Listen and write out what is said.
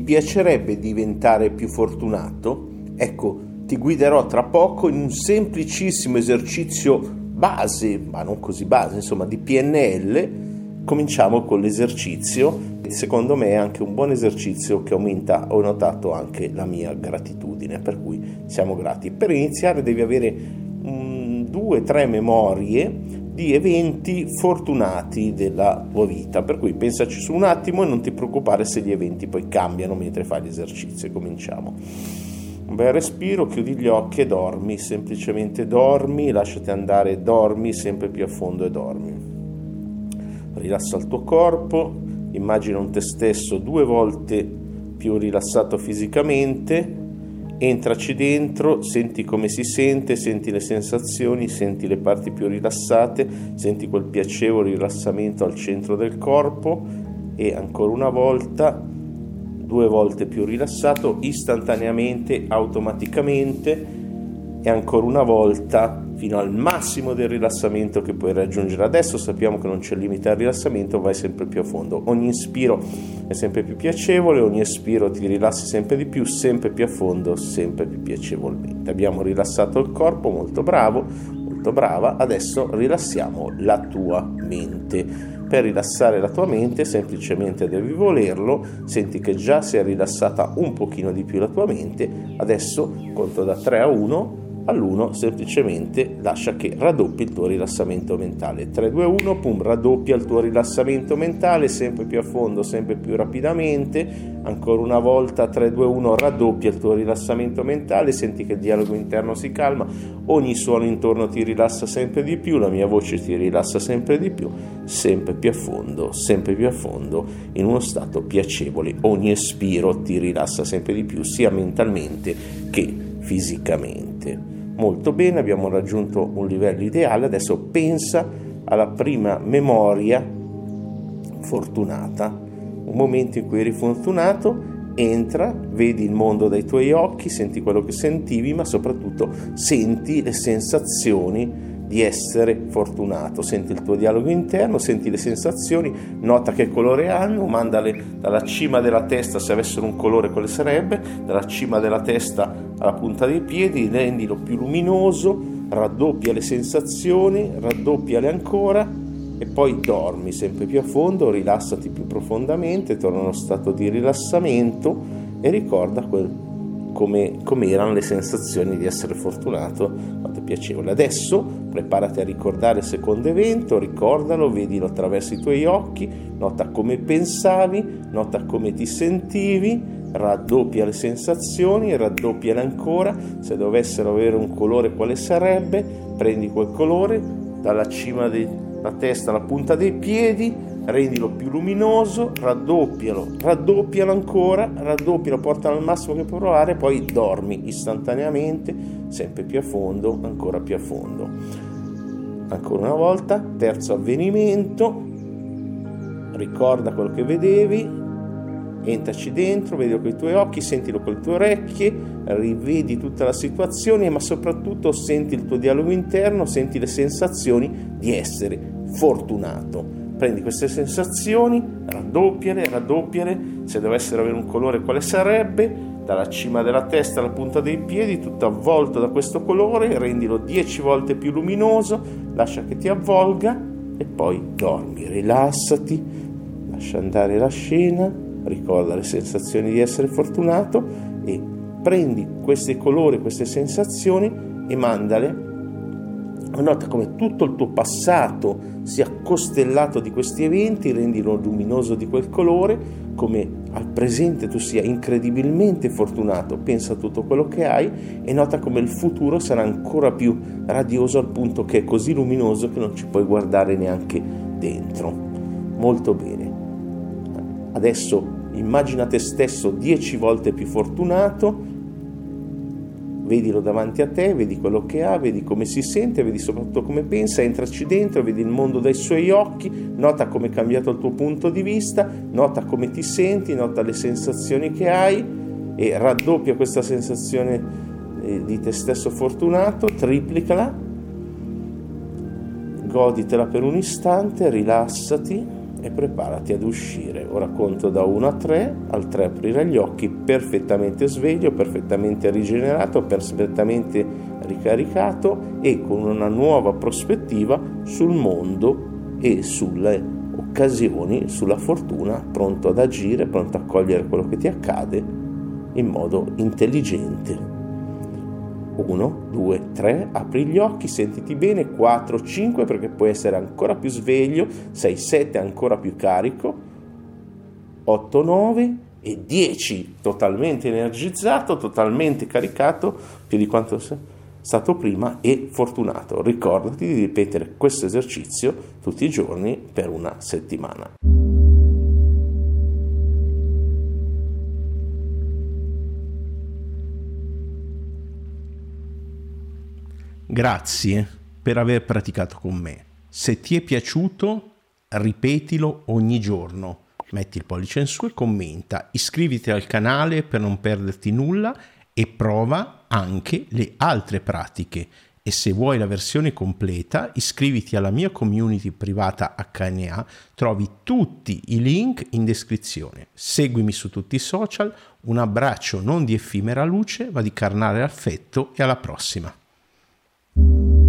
Piacerebbe diventare più fortunato? Ecco, ti guiderò tra poco in un semplicissimo esercizio base, ma non così base, insomma, di PNL. Cominciamo con l'esercizio, secondo me è anche un buon esercizio che aumenta, ho notato anche la mia gratitudine, per cui siamo grati. Per iniziare devi avere um, due o tre memorie di eventi fortunati della tua vita, per cui pensaci su un attimo e non ti preoccupare se gli eventi poi cambiano mentre fai l'esercizio. Cominciamo. Un bel respiro, chiudi gli occhi e dormi, semplicemente dormi, lasciati andare, dormi sempre più a fondo e dormi. Rilassa il tuo corpo, immagina un te stesso due volte più rilassato fisicamente, entraci dentro, senti come si sente, senti le sensazioni, senti le parti più rilassate, senti quel piacevole rilassamento al centro del corpo e ancora una volta due volte più rilassato istantaneamente, automaticamente e ancora una volta fino al massimo del rilassamento che puoi raggiungere. Adesso sappiamo che non c'è limite al rilassamento, vai sempre più a fondo. Ogni inspiro è sempre più piacevole, ogni espiro ti rilassi sempre di più, sempre più a fondo, sempre più piacevolmente. Abbiamo rilassato il corpo, molto bravo, molto brava. Adesso rilassiamo la tua mente per rilassare la tua mente semplicemente devi volerlo, senti che già si è rilassata un pochino di più la tua mente, adesso conto da 3 a 1, all'1 semplicemente lascia che raddoppi il tuo rilassamento mentale. 3, 2, 1, pum, raddoppia il tuo rilassamento mentale sempre più a fondo, sempre più rapidamente. Ancora una volta 3, 2, 1, raddoppia il tuo rilassamento mentale, senti che il dialogo interno si calma, ogni suono intorno ti rilassa sempre di più, la mia voce ti rilassa sempre di più, sempre più a fondo, sempre più a fondo, in uno stato piacevole. Ogni espiro ti rilassa sempre di più, sia mentalmente che fisicamente molto bene, abbiamo raggiunto un livello ideale, adesso pensa alla prima memoria fortunata, un momento in cui eri fortunato, entra, vedi il mondo dai tuoi occhi, senti quello che sentivi, ma soprattutto senti le sensazioni di essere fortunato. Senti il tuo dialogo interno, senti le sensazioni, nota che colore hanno, mandale dalla cima della testa, se avessero un colore quale sarebbe, dalla cima della testa alla punta dei piedi, rendilo più luminoso, raddoppia le sensazioni, raddoppiale ancora e poi dormi sempre più a fondo, rilassati più profondamente, torna a uno stato di rilassamento e ricorda quel come, come erano le sensazioni di essere fortunato, quanto piacevole. Adesso preparati a ricordare il secondo evento, ricordalo, vedilo attraverso i tuoi occhi, nota come pensavi, nota come ti sentivi, raddoppia le sensazioni, raddoppiale ancora, se dovessero avere un colore quale sarebbe, prendi quel colore dalla cima della testa alla punta dei piedi, rendilo più luminoso, raddoppialo, raddoppialo ancora, raddoppialo, portalo al massimo che puoi provare, poi dormi istantaneamente, sempre più a fondo, ancora più a fondo. Ancora una volta, terzo avvenimento, ricorda quello che vedevi, entraci dentro, vedilo con i tuoi occhi, sentilo con le tue orecchie, rivedi tutta la situazione, ma soprattutto senti il tuo dialogo interno, senti le sensazioni di essere fortunato prendi queste sensazioni, raddoppiale, raddoppiale, se dovessero avere un colore quale sarebbe, dalla cima della testa alla punta dei piedi, tutto avvolto da questo colore, rendilo 10 volte più luminoso, lascia che ti avvolga e poi dormi, rilassati, lascia andare la scena, ricorda le sensazioni di essere fortunato e prendi questi colori, queste sensazioni e mandale Nota come tutto il tuo passato sia costellato di questi eventi, rendilo luminoso di quel colore, come al presente tu sia incredibilmente fortunato, pensa a tutto quello che hai e nota come il futuro sarà ancora più radioso al punto che è così luminoso che non ci puoi guardare neanche dentro. Molto bene. Adesso immagina te stesso dieci volte più fortunato vedilo davanti a te, vedi quello che ha, vedi come si sente, vedi soprattutto come pensa, entraci dentro, vedi il mondo dai suoi occhi, nota come è cambiato il tuo punto di vista, nota come ti senti, nota le sensazioni che hai e raddoppia questa sensazione eh, di te stesso fortunato, triplicala, goditela per un istante, rilassati, e preparati ad uscire. Ora conto da 1 a 3, al 3 aprire gli occhi perfettamente sveglio, perfettamente rigenerato, perfettamente ricaricato e con una nuova prospettiva sul mondo e sulle occasioni, sulla fortuna, pronto ad agire, pronto a cogliere quello che ti accade in modo intelligente. 1, 2, 3, apri gli occhi, sentiti bene, 4, 5 perché puoi essere ancora più sveglio, 6, 7 ancora più carico, 8, 9 e 10 totalmente energizzato, totalmente caricato, più di quanto sei stato prima e fortunato. Ricordati di ripetere questo esercizio tutti i giorni per una settimana. Grazie per aver praticato con me. Se ti è piaciuto, ripetilo ogni giorno. Metti il pollice in su e commenta. Iscriviti al canale per non perderti nulla e prova anche le altre pratiche. E se vuoi la versione completa, iscriviti alla mia community privata HNA, trovi tutti i link in descrizione. Seguimi su tutti i social, un abbraccio non di effimera luce, ma di carnale affetto e alla prossima. you